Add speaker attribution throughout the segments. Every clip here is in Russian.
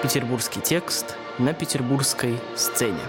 Speaker 1: Петербургский текст на петербургской сцене.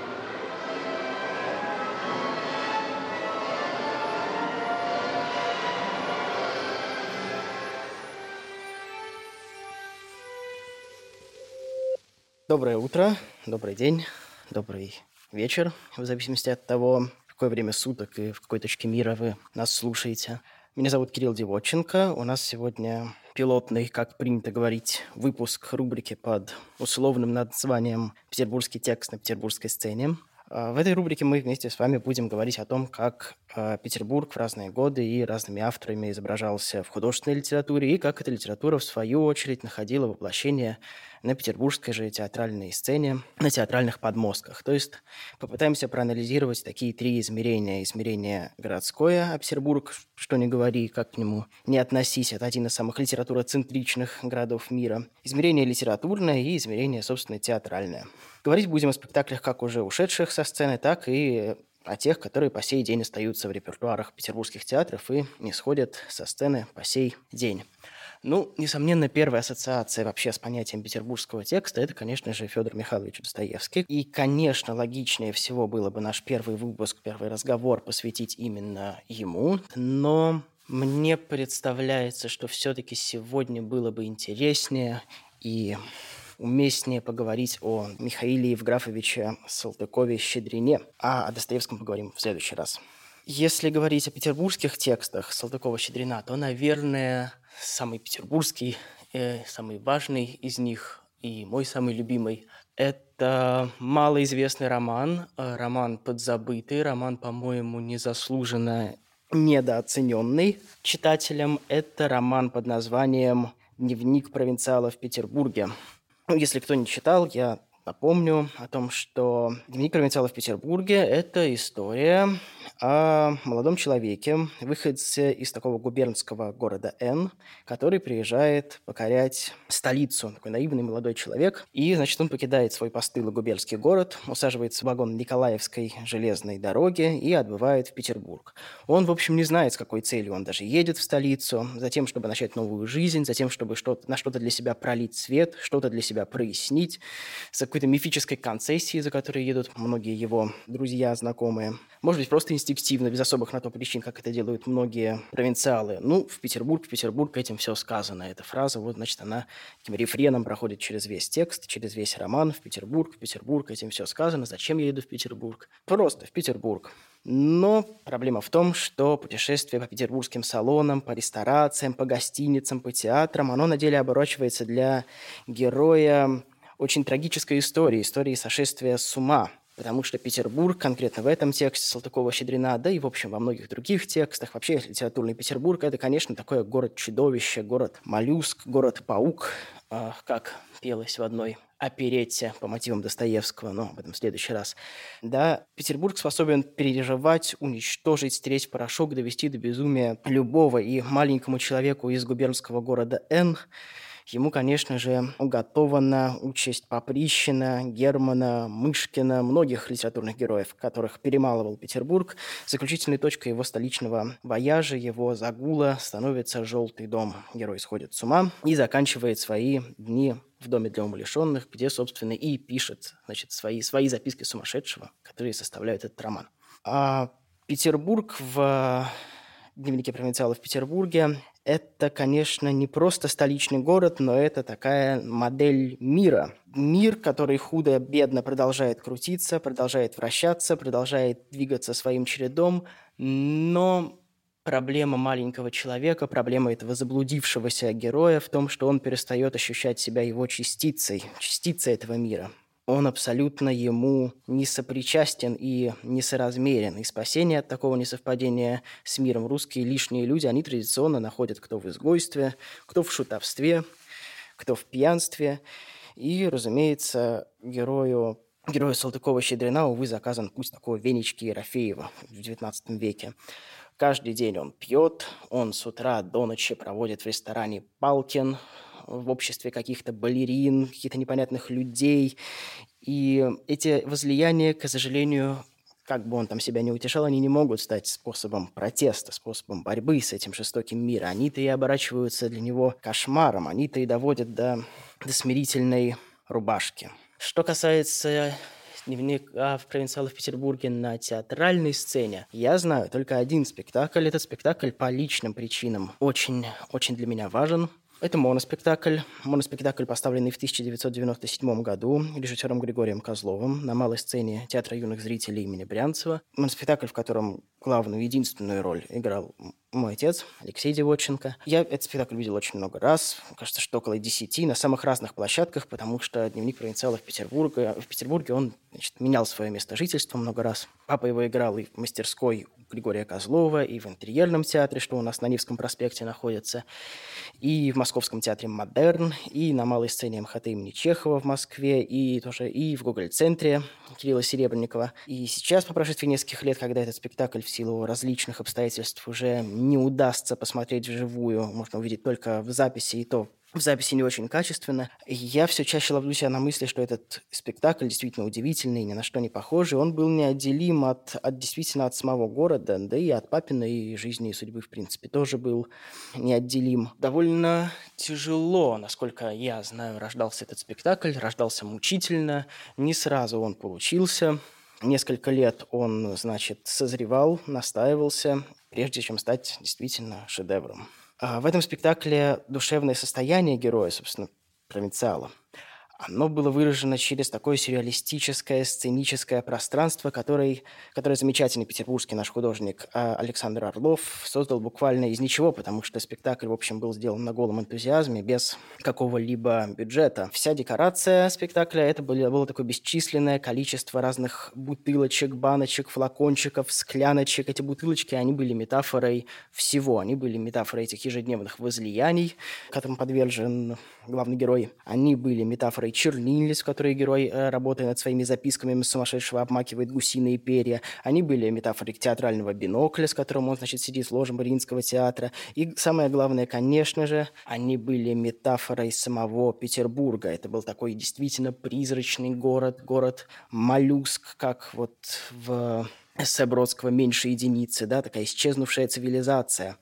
Speaker 1: Доброе утро, добрый день, добрый вечер, в зависимости от того, в какое время суток и в какой точке мира вы нас слушаете. Меня зовут Кирилл Девоченко. У нас сегодня пилотный, как принято говорить, выпуск рубрики под условным названием «Петербургский текст на петербургской сцене». А, в этой рубрике мы вместе с вами будем говорить о том, как а, Петербург в разные годы и разными авторами изображался в художественной литературе, и как эта литература, в свою очередь, находила воплощение на петербургской же театральной сцене, на театральных подмостках. То есть попытаемся проанализировать такие три измерения. Измерение городское, а Петербург, что не говори, как к нему не относись, это один из самых литературоцентричных городов мира. Измерение литературное и измерение, собственно, театральное. Говорить будем о спектаклях как уже ушедших со сцены, так и о тех, которые по сей день остаются в репертуарах петербургских театров и не сходят со сцены по сей день. Ну, несомненно, первая ассоциация вообще с понятием петербургского текста – это, конечно же, Федор Михайлович Достоевский. И, конечно, логичнее всего было бы наш первый выпуск, первый разговор посвятить именно ему. Но мне представляется, что все-таки сегодня было бы интереснее и уместнее поговорить о Михаиле Евграфовиче Салтыкове-Щедрине, а о Достоевском поговорим в следующий раз. Если говорить о петербургских текстах Салтыкова-Щедрина, то, наверное, самый петербургский, э, самый важный из них и мой самый любимый – это малоизвестный роман, э, роман подзабытый, роман, по-моему, незаслуженно недооцененный читателем. Это роман под названием «Дневник провинциала в Петербурге». Ну, если кто не читал, я напомню о том, что «Дневник провинциала в Петербурге» – это история о молодом человеке, выходце из такого губернского города Н, который приезжает покорять столицу. Такой наивный молодой человек. И, значит, он покидает свой постылый губернский город, усаживается в вагон Николаевской железной дороги и отбывает в Петербург. Он, в общем, не знает, с какой целью он даже едет в столицу, затем, чтобы начать новую жизнь, затем, чтобы что-то, на что-то для себя пролить свет, что-то для себя прояснить, с какой-то мифической концессией, за которой едут многие его друзья, знакомые. Может быть, просто инстинктивно, без особых на то причин, как это делают многие провинциалы. Ну, в Петербург, в Петербург, этим все сказано. Эта фраза, вот, значит, она таким рефреном проходит через весь текст, через весь роман. В Петербург, в Петербург, этим все сказано. Зачем я еду в Петербург? Просто в Петербург. Но проблема в том, что путешествие по петербургским салонам, по ресторациям, по гостиницам, по театрам, оно на деле оборачивается для героя очень трагической истории, истории сошествия с ума – потому что Петербург, конкретно в этом тексте Салтыкова-Щедрина, да и, в общем, во многих других текстах, вообще литературный Петербург, это, конечно, такое город-чудовище, город-моллюск, город-паук, э, как пелось в одной оперетте по мотивам Достоевского, но об этом в следующий раз. Да, Петербург способен переживать, уничтожить, стереть порошок, довести до безумия любого и маленькому человеку из губернского города Н – Ему, конечно же, уготована участь Поприщина, Германа, Мышкина, многих литературных героев, которых перемалывал Петербург. Заключительной точкой его столичного вояжа, его загула становится «Желтый дом». Герой сходит с ума и заканчивает свои дни в доме для умалишенных, где, собственно, и пишет значит, свои, свои записки сумасшедшего, которые составляют этот роман. А Петербург в дневнике провинциала в Петербурге это, конечно, не просто столичный город, но это такая модель мира. Мир, который худо-бедно продолжает крутиться, продолжает вращаться, продолжает двигаться своим чередом, но проблема маленького человека, проблема этого заблудившегося героя в том, что он перестает ощущать себя его частицей, частицей этого мира он абсолютно ему не сопричастен и несоразмерен. И спасение от такого несовпадения с миром русские лишние люди, они традиционно находят кто в изгойстве, кто в шутовстве, кто в пьянстве. И, разумеется, герою герою Салтыкова-Щедрина, увы, заказан путь такого Венечки Ерофеева в XIX веке. Каждый день он пьет, он с утра до ночи проводит в ресторане Палкин, в обществе каких-то балерин, каких-то непонятных людей. И эти возлияния, к сожалению, как бы он там себя не утешал, они не могут стать способом протеста, способом борьбы с этим жестоким миром. Они-то и оборачиваются для него кошмаром, они-то и доводят до, до смирительной рубашки. Что касается дневника в провинциалах в Петербурге на театральной сцене. Я знаю только один спектакль. Этот спектакль по личным причинам очень, очень для меня важен. Это моноспектакль. Моноспектакль, поставленный в 1997 году режиссером Григорием Козловым на малой сцене Театра юных зрителей имени Брянцева. Моноспектакль, в котором главную, единственную роль играл мой отец, Алексей Девоченко. Я этот спектакль видел очень много раз, кажется, что около десяти, на самых разных площадках, потому что «Дневник провинциала» в Петербурге, в Петербурге он значит, менял свое место жительства много раз. Папа его играл и в мастерской Григория Козлова, и в интерьерном театре, что у нас на Невском проспекте находится, и в Московском театре «Модерн», и на малой сцене МХТ имени Чехова в Москве, и тоже и в Гоголь-центре Кирилла Серебренникова. И сейчас, по прошествии нескольких лет, когда этот спектакль в силу различных обстоятельств уже не удастся посмотреть вживую, можно увидеть только в записи, и то в записи не очень качественно. Я все чаще ловлю себя на мысли, что этот спектакль действительно удивительный, ни на что не похожий. Он был неотделим от, от действительно от самого города, да и от папиной жизни и судьбы, в принципе, тоже был неотделим. Довольно тяжело, насколько я знаю, рождался этот спектакль, рождался мучительно, не сразу он получился. Несколько лет он, значит, созревал, настаивался, прежде чем стать действительно шедевром. А в этом спектакле душевное состояние героя, собственно, провинциала, оно было выражено через такое сюрреалистическое, сценическое пространство, который, которое замечательный петербургский наш художник а, Александр Орлов создал буквально из ничего, потому что спектакль, в общем, был сделан на голом энтузиазме, без какого-либо бюджета. Вся декорация спектакля – это было, было такое бесчисленное количество разных бутылочек, баночек, флакончиков, скляночек. Эти бутылочки, они были метафорой всего. Они были метафорой этих ежедневных возлияний, которым подвержен главный герой. Они были метафорой метафорой чернильниц, в которой герой, э, работая над своими записками сумасшедшего, обмакивает гусиные перья. Они были метафорой театрального бинокля, с которым он, значит, сидит в ложем Мариинского театра. И самое главное, конечно же, они были метафорой самого Петербурга. Это был такой действительно призрачный город, город-моллюск, как вот в эссе «Меньше единицы», да, такая исчезнувшая цивилизация.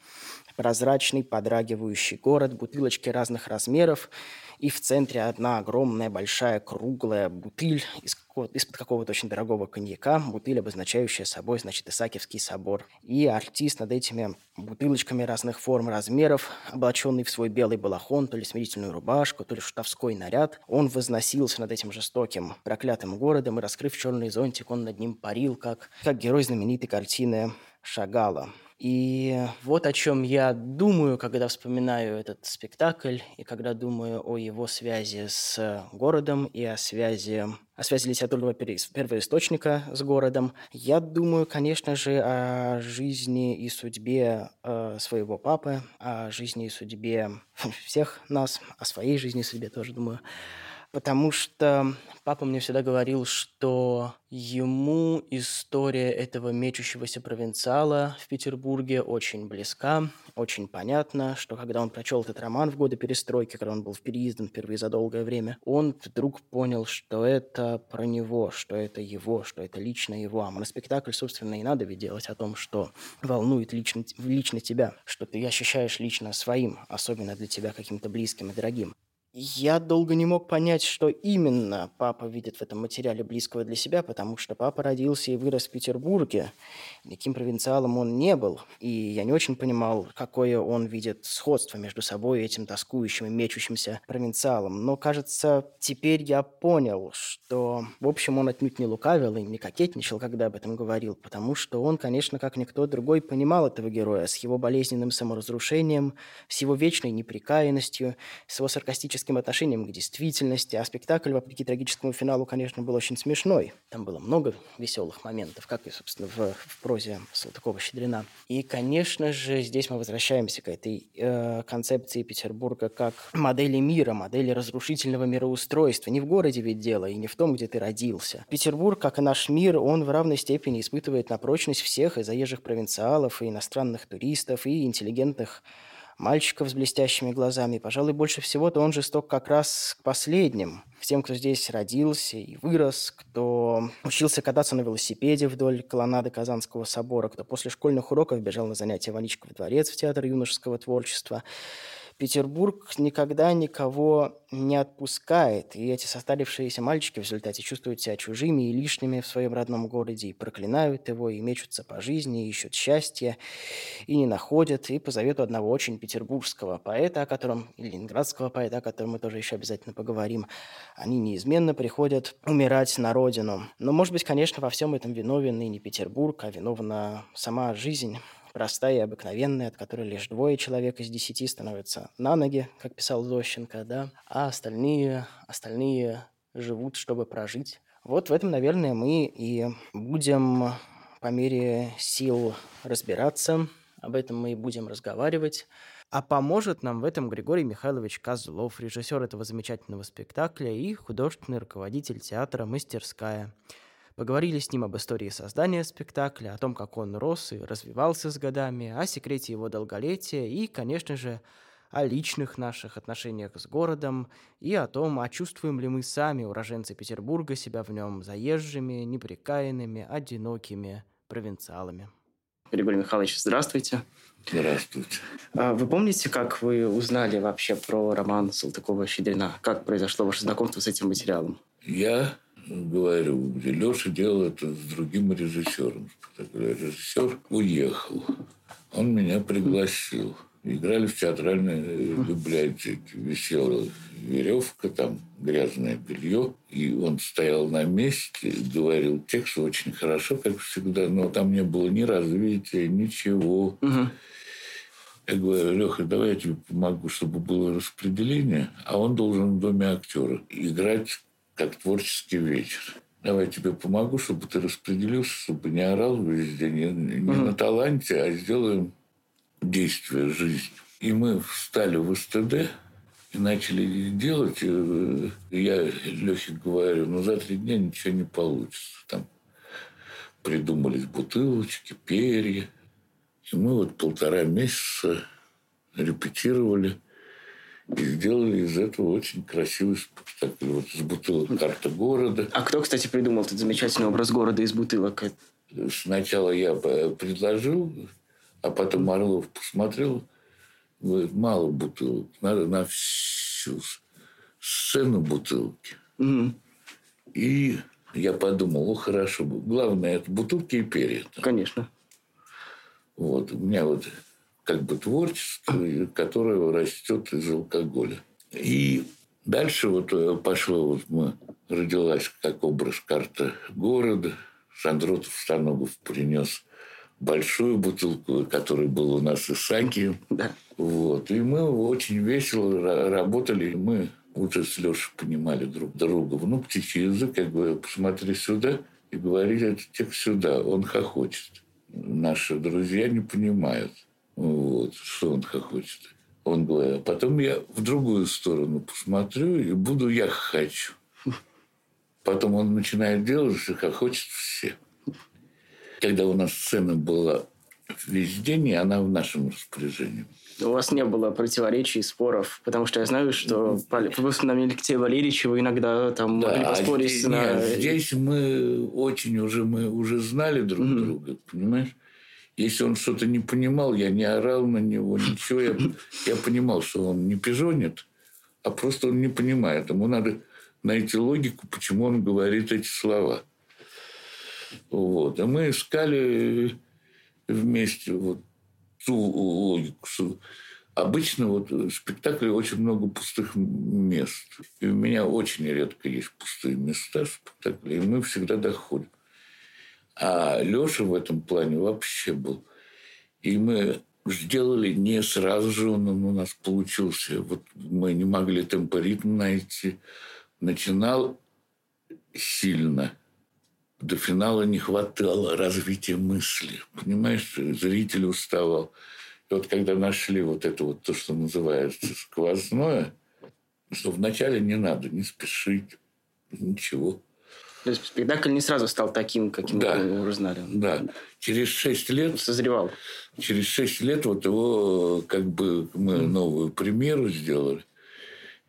Speaker 1: Прозрачный, подрагивающий город, бутылочки разных размеров – и в центре одна огромная большая круглая бутыль из, из-под какого-то очень дорогого коньяка, бутыль, обозначающая собой, значит, Исаакиевский собор. И артист над этими бутылочками разных форм, размеров, облаченный в свой белый балахон, то ли смирительную рубашку, то ли шутовской наряд, он возносился над этим жестоким, проклятым городом, и, раскрыв черный зонтик, он над ним парил, как, как герой знаменитой картины Шагала. И вот о чем я думаю, когда вспоминаю этот спектакль, и когда думаю о его связи с городом и о связи, о связи литературного первоисточника с городом. Я думаю, конечно же, о жизни и судьбе э, своего папы, о жизни и судьбе всех нас, о своей жизни и судьбе тоже думаю потому что папа мне всегда говорил, что ему история этого мечущегося провинциала в Петербурге очень близка, очень понятна, что когда он прочел этот роман в годы перестройки, когда он был переиздан впервые за долгое время, он вдруг понял, что это про него, что это его, что это лично его. А моноспектакль, собственно, и надо ведь делать о том, что волнует лично, лично тебя, что ты ощущаешь лично своим, особенно для тебя каким-то близким и дорогим. Я долго не мог понять, что именно папа видит в этом материале близкого для себя, потому что папа родился и вырос в Петербурге. Никаким провинциалом он не был. И я не очень понимал, какое он видит сходство между собой и этим тоскующим и мечущимся провинциалом. Но, кажется, теперь я понял, что, в общем, он отнюдь не лукавил и не кокетничал, когда об этом говорил, потому что он, конечно, как никто другой, понимал этого героя с его болезненным саморазрушением, с его вечной неприкаянностью, с его саркастическим трагическим отношением к действительности, а спектакль, вопреки трагическому финалу, конечно, был очень смешной. Там было много веселых моментов, как и, собственно, в, в прозе Салтыкова-Щедрина. И, конечно же, здесь мы возвращаемся к этой э, концепции Петербурга как модели мира, модели разрушительного мироустройства. Не в городе ведь дело, и не в том, где ты родился. Петербург, как и наш мир, он в равной степени испытывает на прочность всех и заезжих провинциалов, и иностранных туристов, и интеллигентных мальчиков с блестящими глазами. Пожалуй, больше всего-то он жесток как раз к последним, к тем, кто здесь родился и вырос, кто учился кататься на велосипеде вдоль колоннады Казанского собора, кто после школьных уроков бежал на занятия в дворец в Театр юношеского творчества. Петербург никогда никого не отпускает, и эти состарившиеся мальчики в результате чувствуют себя чужими и лишними в своем родном городе, и проклинают его, и мечутся по жизни, и ищут счастья, и не находят, и по завету одного очень петербургского поэта, о котором, и ленинградского поэта, о котором мы тоже еще обязательно поговорим, они неизменно приходят умирать на родину. Но, может быть, конечно, во всем этом виновен и не Петербург, а виновна сама жизнь, простая и обыкновенная, от которой лишь двое человек из десяти становятся на ноги, как писал Зощенко, да, а остальные, остальные живут, чтобы прожить. Вот в этом, наверное, мы и будем по мере сил разбираться, об этом мы и будем разговаривать. А поможет нам в этом Григорий Михайлович Козлов, режиссер этого замечательного спектакля и художественный руководитель театра «Мастерская». Поговорили с ним об истории создания спектакля, о том, как он рос и развивался с годами, о секрете его долголетия и, конечно же, о личных наших отношениях с городом и о том, а чувствуем ли мы сами, уроженцы Петербурга, себя в нем заезжими, неприкаянными, одинокими провинциалами. Григорий Михайлович, здравствуйте.
Speaker 2: Здравствуйте.
Speaker 1: А вы помните, как вы узнали вообще про роман Салтыкова-Щедрина? Как произошло ваше знакомство с этим материалом?
Speaker 2: Я говорю, Леша делал это с другим режиссером. Режиссер уехал. Он меня пригласил. Играли в театральной библиотеке. Висела веревка, там грязное белье. И он стоял на месте, говорил текст очень хорошо, как всегда. Но там не было ни развития, ничего. Угу. Я говорю, Леха, давай я тебе помогу, чтобы было распределение, а он должен в доме актера играть как творческий вечер. Давай я тебе помогу, чтобы ты распределился, чтобы не орал везде, не, не угу. на таланте, а сделаем действие, жизнь. И мы встали в СТД и начали делать. Э, я Лехе говорю, ну за три дня ничего не получится. Там придумались бутылочки, перья. И мы вот полтора месяца репетировали и сделали из этого очень красивый спектакль. Вот из бутылок карта города.
Speaker 1: А кто, кстати, придумал этот замечательный образ города из бутылок?
Speaker 2: Сначала я предложил, а потом Орлов посмотрел, говорит, мало бутылок, надо на всю сцену бутылки. Угу. И я подумал, о, хорошо, главное, это бутылки и перья.
Speaker 1: Конечно.
Speaker 2: Вот, у меня вот как бы творчество, которое растет из алкоголя. И дальше вот э, пошло, вот мы родилась как образ карта города. Сандротов Станогов принес большую бутылку, которая была у нас из Саки. Да. Вот. И мы очень весело работали. Мы уже с Лешей понимали друг друга. Ну, птичий язык, как бы, посмотри сюда и говори этот текст сюда. Он хохочет наши друзья не понимают, вот, что он хохочет. Он говорит, а потом я в другую сторону посмотрю и буду я хочу. Потом он начинает делать, что хохочет все. Когда у нас сцена была весь день, и она в нашем распоряжении.
Speaker 1: У вас не было противоречий, споров, потому что я знаю, что по воспоминаниям Алексея Валерьевича вы иногда там да, могли поспорить
Speaker 2: здесь,
Speaker 1: на...
Speaker 2: Нет, здесь мы очень уже, мы уже знали друг mm-hmm. друга, понимаешь? Если он что-то не понимал, я не орал на него, ничего. Я, я понимал, что он не пижонит, а просто он не понимает. Ему надо найти логику, почему он говорит эти слова. Вот. А мы искали вместе вот ту логику, обычно вот в спектакле очень много пустых мест. И у меня очень редко есть пустые места в спектакле, и мы всегда доходим. А Леша в этом плане вообще был. И мы сделали не сразу же, он у нас получился. Вот мы не могли темпоритм найти. Начинал сильно – до финала не хватало развития мысли. Понимаешь, зритель уставал. И вот когда нашли вот это вот то, что называется сквозное, что вначале не надо не спешить, ничего.
Speaker 1: То есть спектакль не сразу стал таким, каким да, мы уже знали.
Speaker 2: Да. Через шесть лет...
Speaker 1: Созревал.
Speaker 2: Через шесть лет вот его как бы мы новую премьеру сделали.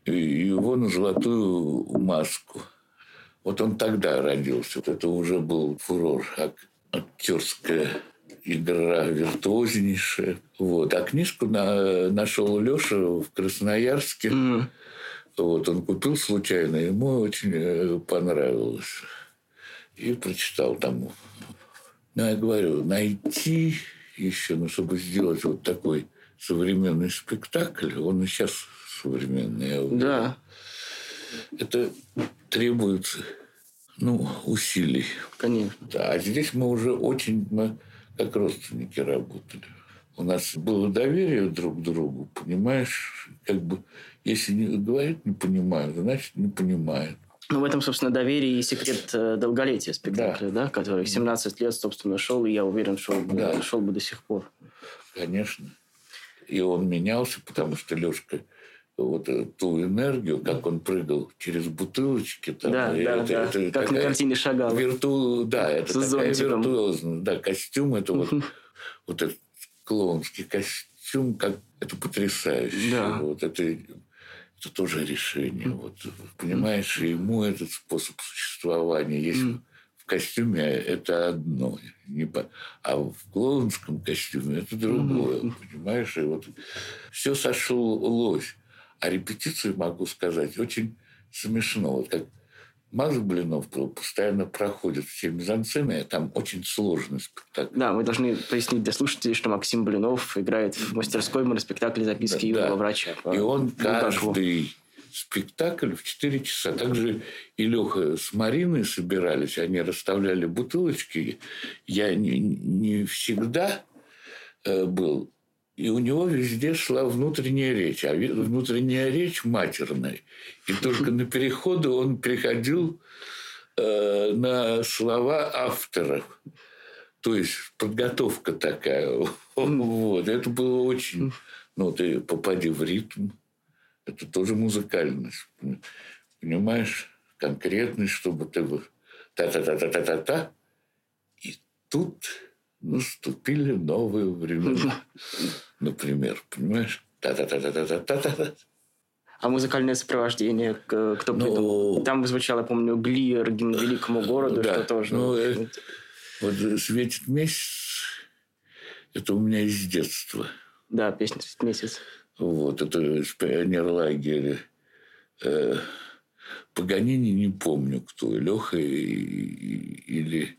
Speaker 2: И его на золотую маску – вот он тогда родился. Вот это уже был фурор, актерская игра виртуознейшая. Вот. А книжку на, нашел Леша в Красноярске. Mm. Вот, он купил случайно, ему очень э, понравилось. И прочитал там. Ну, я говорю, найти еще, ну, чтобы сделать вот такой современный спектакль, он и сейчас современный.
Speaker 3: Да.
Speaker 2: Это требуется ну, усилий.
Speaker 3: Конечно.
Speaker 2: Да, а здесь мы уже очень мы как родственники работали. У нас было доверие друг к другу, понимаешь? Как бы, если не говорит не понимаю, значит, не понимает.
Speaker 3: Ну, в этом, собственно, доверие и секрет э, долголетия спектакля, да. да, который 17 лет, собственно, шел, и я уверен, что да. шел бы до сих пор.
Speaker 2: Конечно. И он менялся, потому что Лешка вот ту энергию, как он прыгал через бутылочки.
Speaker 3: Там, да, да, это, да. Это как на картине шагал.
Speaker 2: Вирту... Да, это такая виртуозная. Да, костюм, это вот, вот этот клоунский костюм, как это потрясающе. Да. Вот это, это тоже решение. Вот, понимаешь, ему этот способ существования есть костюме это одно, не по... а в клоунском костюме это другое, mm-hmm. понимаешь? И вот все сошлось. А репетицию, могу сказать, очень смешно. Вот как Маза Блинов постоянно проходит все мизансцены, там очень сложный спектакль.
Speaker 3: Да, мы должны пояснить для слушателей, что Максим Блинов играет в мастерской моноспектакле «Записки да, юного да. врача».
Speaker 2: И он каждый спектакль в 4 часа. Также и Леха с Мариной собирались, они расставляли бутылочки. Я не, не всегда э, был и у него везде шла внутренняя речь, а внутренняя речь матерная. И только на переходы он приходил э, на слова авторов. То есть подготовка такая. Вот. Это было очень... Ну, ты попади в ритм. Это тоже музыкальность. Понимаешь? Конкретность, чтобы ты... Та-та-та-та-та-та. И тут наступили новые времена. Например, понимаешь? Та-та-та-та-та-та-та.
Speaker 3: А музыкальное сопровождение кто ну, придумал? Там звучало, я помню, Глиер, гимн великому городу, да, что тоже.
Speaker 2: Ну, э, вот «Светит месяц» – это у меня из детства.
Speaker 3: Да, песня «Светит месяц».
Speaker 2: Вот, это из пионерлагеря. Э, Паганини не помню, кто, Леха или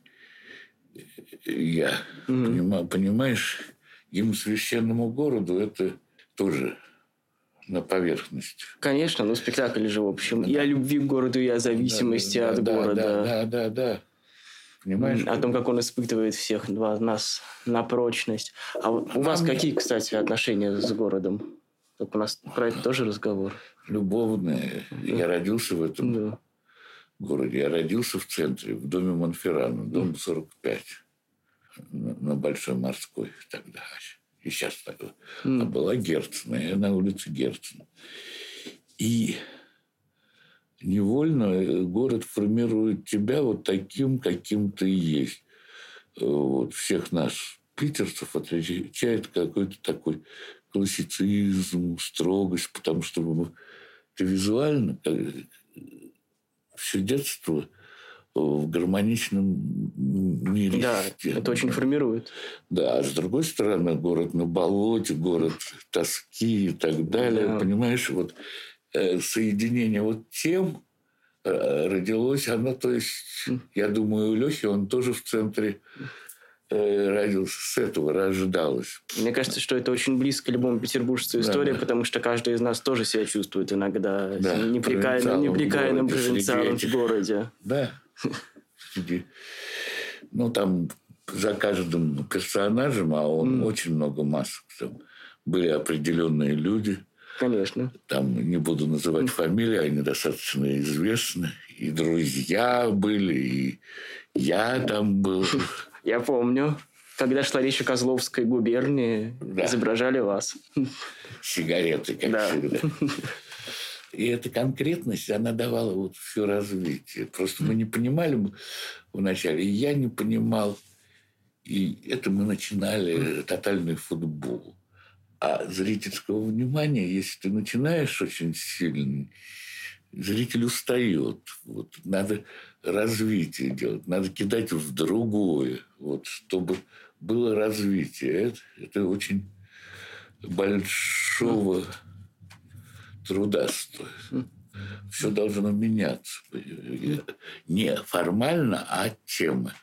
Speaker 2: я. Mm-hmm. Понимаешь, гимн священному городу – это тоже на поверхности.
Speaker 3: Конечно, но спектакль же, в общем, да. и о любви к городу, и о зависимости да, от
Speaker 2: да,
Speaker 3: города.
Speaker 2: Да, да, да, да. Понимаешь?
Speaker 3: О том, как он испытывает всех нас на прочность. А у а вас какие, кстати, отношения с городом? Так у нас про это тоже разговор.
Speaker 2: Любовные. Да. Я родился в этом да. Городе. Я родился в центре, в доме Монферрана, дом 45 на Большой Морской тогда. И сейчас такое. Mm. А была Герцена. Я на улице Герцена. И невольно город формирует тебя вот таким, каким ты есть. Вот всех нас, питерцев, отличает какой-то такой классицизм, строгость, потому что ты визуально все детство в гармоничном мире.
Speaker 3: Да, это очень формирует.
Speaker 2: Да, а с другой стороны, город на болоте, город тоски и так далее. Да. Понимаешь, вот э, соединение вот тем э, родилось, оно, то есть, я думаю, у Лехи он тоже в центре э, родился, с этого рождалось.
Speaker 3: Мне кажется, что это очень близко любому петербуржцу история, да, потому что каждый из нас тоже себя чувствует иногда да, неприкаянным, неприкаянным провинциалом в городе.
Speaker 2: Да. Ну, там за каждым персонажем, а он mm. очень много масок. Там были определенные люди.
Speaker 3: Конечно.
Speaker 2: Там не буду называть mm. фамилии, они достаточно известны. И друзья были, и я там был.
Speaker 3: Я помню. Когда шла речь о Козловской губернии, да. изображали вас.
Speaker 2: Сигареты, как да. всегда. И эта конкретность, она давала вот все развитие. Просто мы не понимали вначале, и я не понимал. И это мы начинали тотальный футбол. А зрительского внимания, если ты начинаешь очень сильно, зритель устает. Вот, надо развитие делать, надо кидать в другое, вот, чтобы было развитие. Это, это очень большого труда стоит. Все должно меняться. Не формально, а темы.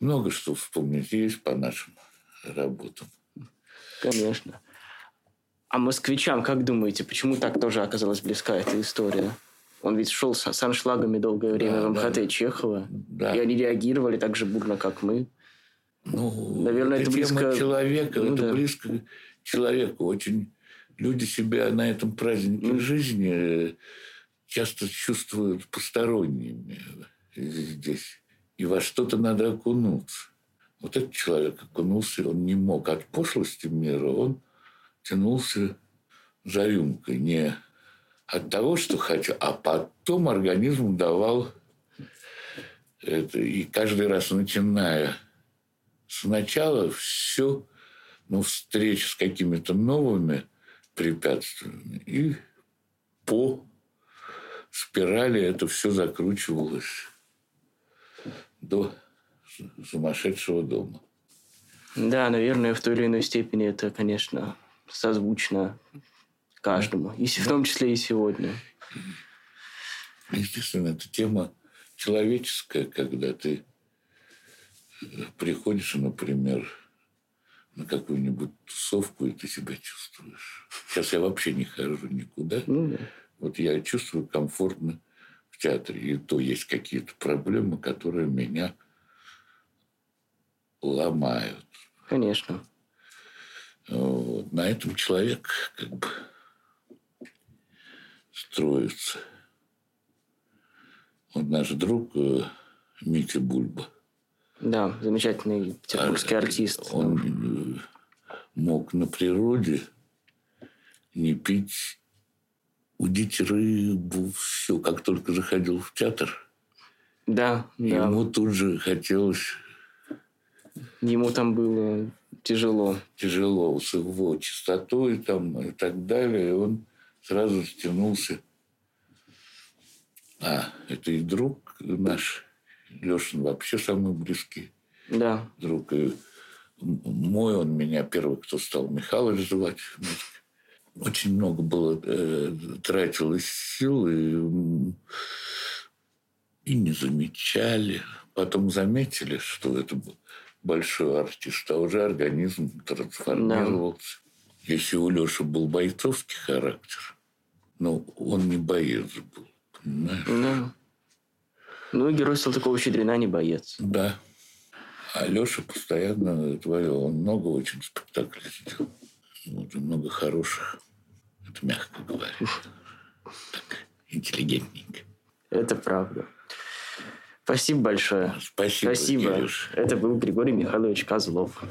Speaker 2: Много что вспомнить есть по нашим работам.
Speaker 3: Конечно. А москвичам, как думаете, почему так тоже оказалась близка эта история? Он ведь шел с, с аншлагами долгое время да, в МХТ да. Чехова. Да. И они реагировали так же бурно, как мы.
Speaker 2: Ну, Наверное, это, это близко... человека, ну, это да. близко человеку. Очень люди себя на этом празднике mm. жизни э, часто чувствуют посторонними здесь. И во что-то надо окунуться. Вот этот человек окунулся, он не мог от пошлости мира, он тянулся за рюмкой. Не от того, что хочу, а потом организм давал это. И каждый раз, начиная сначала, все, ну, встреча с какими-то новыми препятствиями. И по спирали это все закручивалось до сумасшедшего дома.
Speaker 3: Да, наверное, в той или иной степени это, конечно, созвучно каждому, и в том числе и сегодня.
Speaker 2: Естественно, это тема человеческая, когда ты э, приходишь, например, на какую-нибудь тусовку, и ты себя чувствуешь. Сейчас я вообще не хожу никуда. Ну, да. Вот я чувствую комфортно в театре. И то есть какие-то проблемы, которые меня ломают.
Speaker 3: Конечно.
Speaker 2: Вот. На этом человек как бы строится. Вот наш друг э, Митя Бульба.
Speaker 3: Да, замечательный петербургский а, артист.
Speaker 2: Он да. мог на природе не пить, удить рыбу, все, как только заходил в театр.
Speaker 3: Да,
Speaker 2: Ему
Speaker 3: да.
Speaker 2: тут же хотелось...
Speaker 3: Ему там было тяжело.
Speaker 2: Тяжело с его чистотой там, и так далее. И он сразу стянулся. А, это и друг наш, Лешин, вообще самый близкий
Speaker 3: да.
Speaker 2: друг. И мой он меня первый, кто стал Михалыч звать. Очень много было, э, тратилось сил, и, и не замечали. Потом заметили, что это был большой артист, а уже организм трансформировался. Да. Если у Леши был бойцовский характер, но он не боец был, понимаешь?
Speaker 3: Да. Ну, герой Салтыкова Щедрина не боец.
Speaker 2: Да. А Леша постоянно творил. Он много очень спектаклей сделал. Вот, много хороших. Это мягко говоря. Так, интеллигентненько.
Speaker 3: Это правда. Спасибо большое.
Speaker 2: Спасибо.
Speaker 3: Спасибо. Кирюш. Это был Григорий Михайлович Козлов.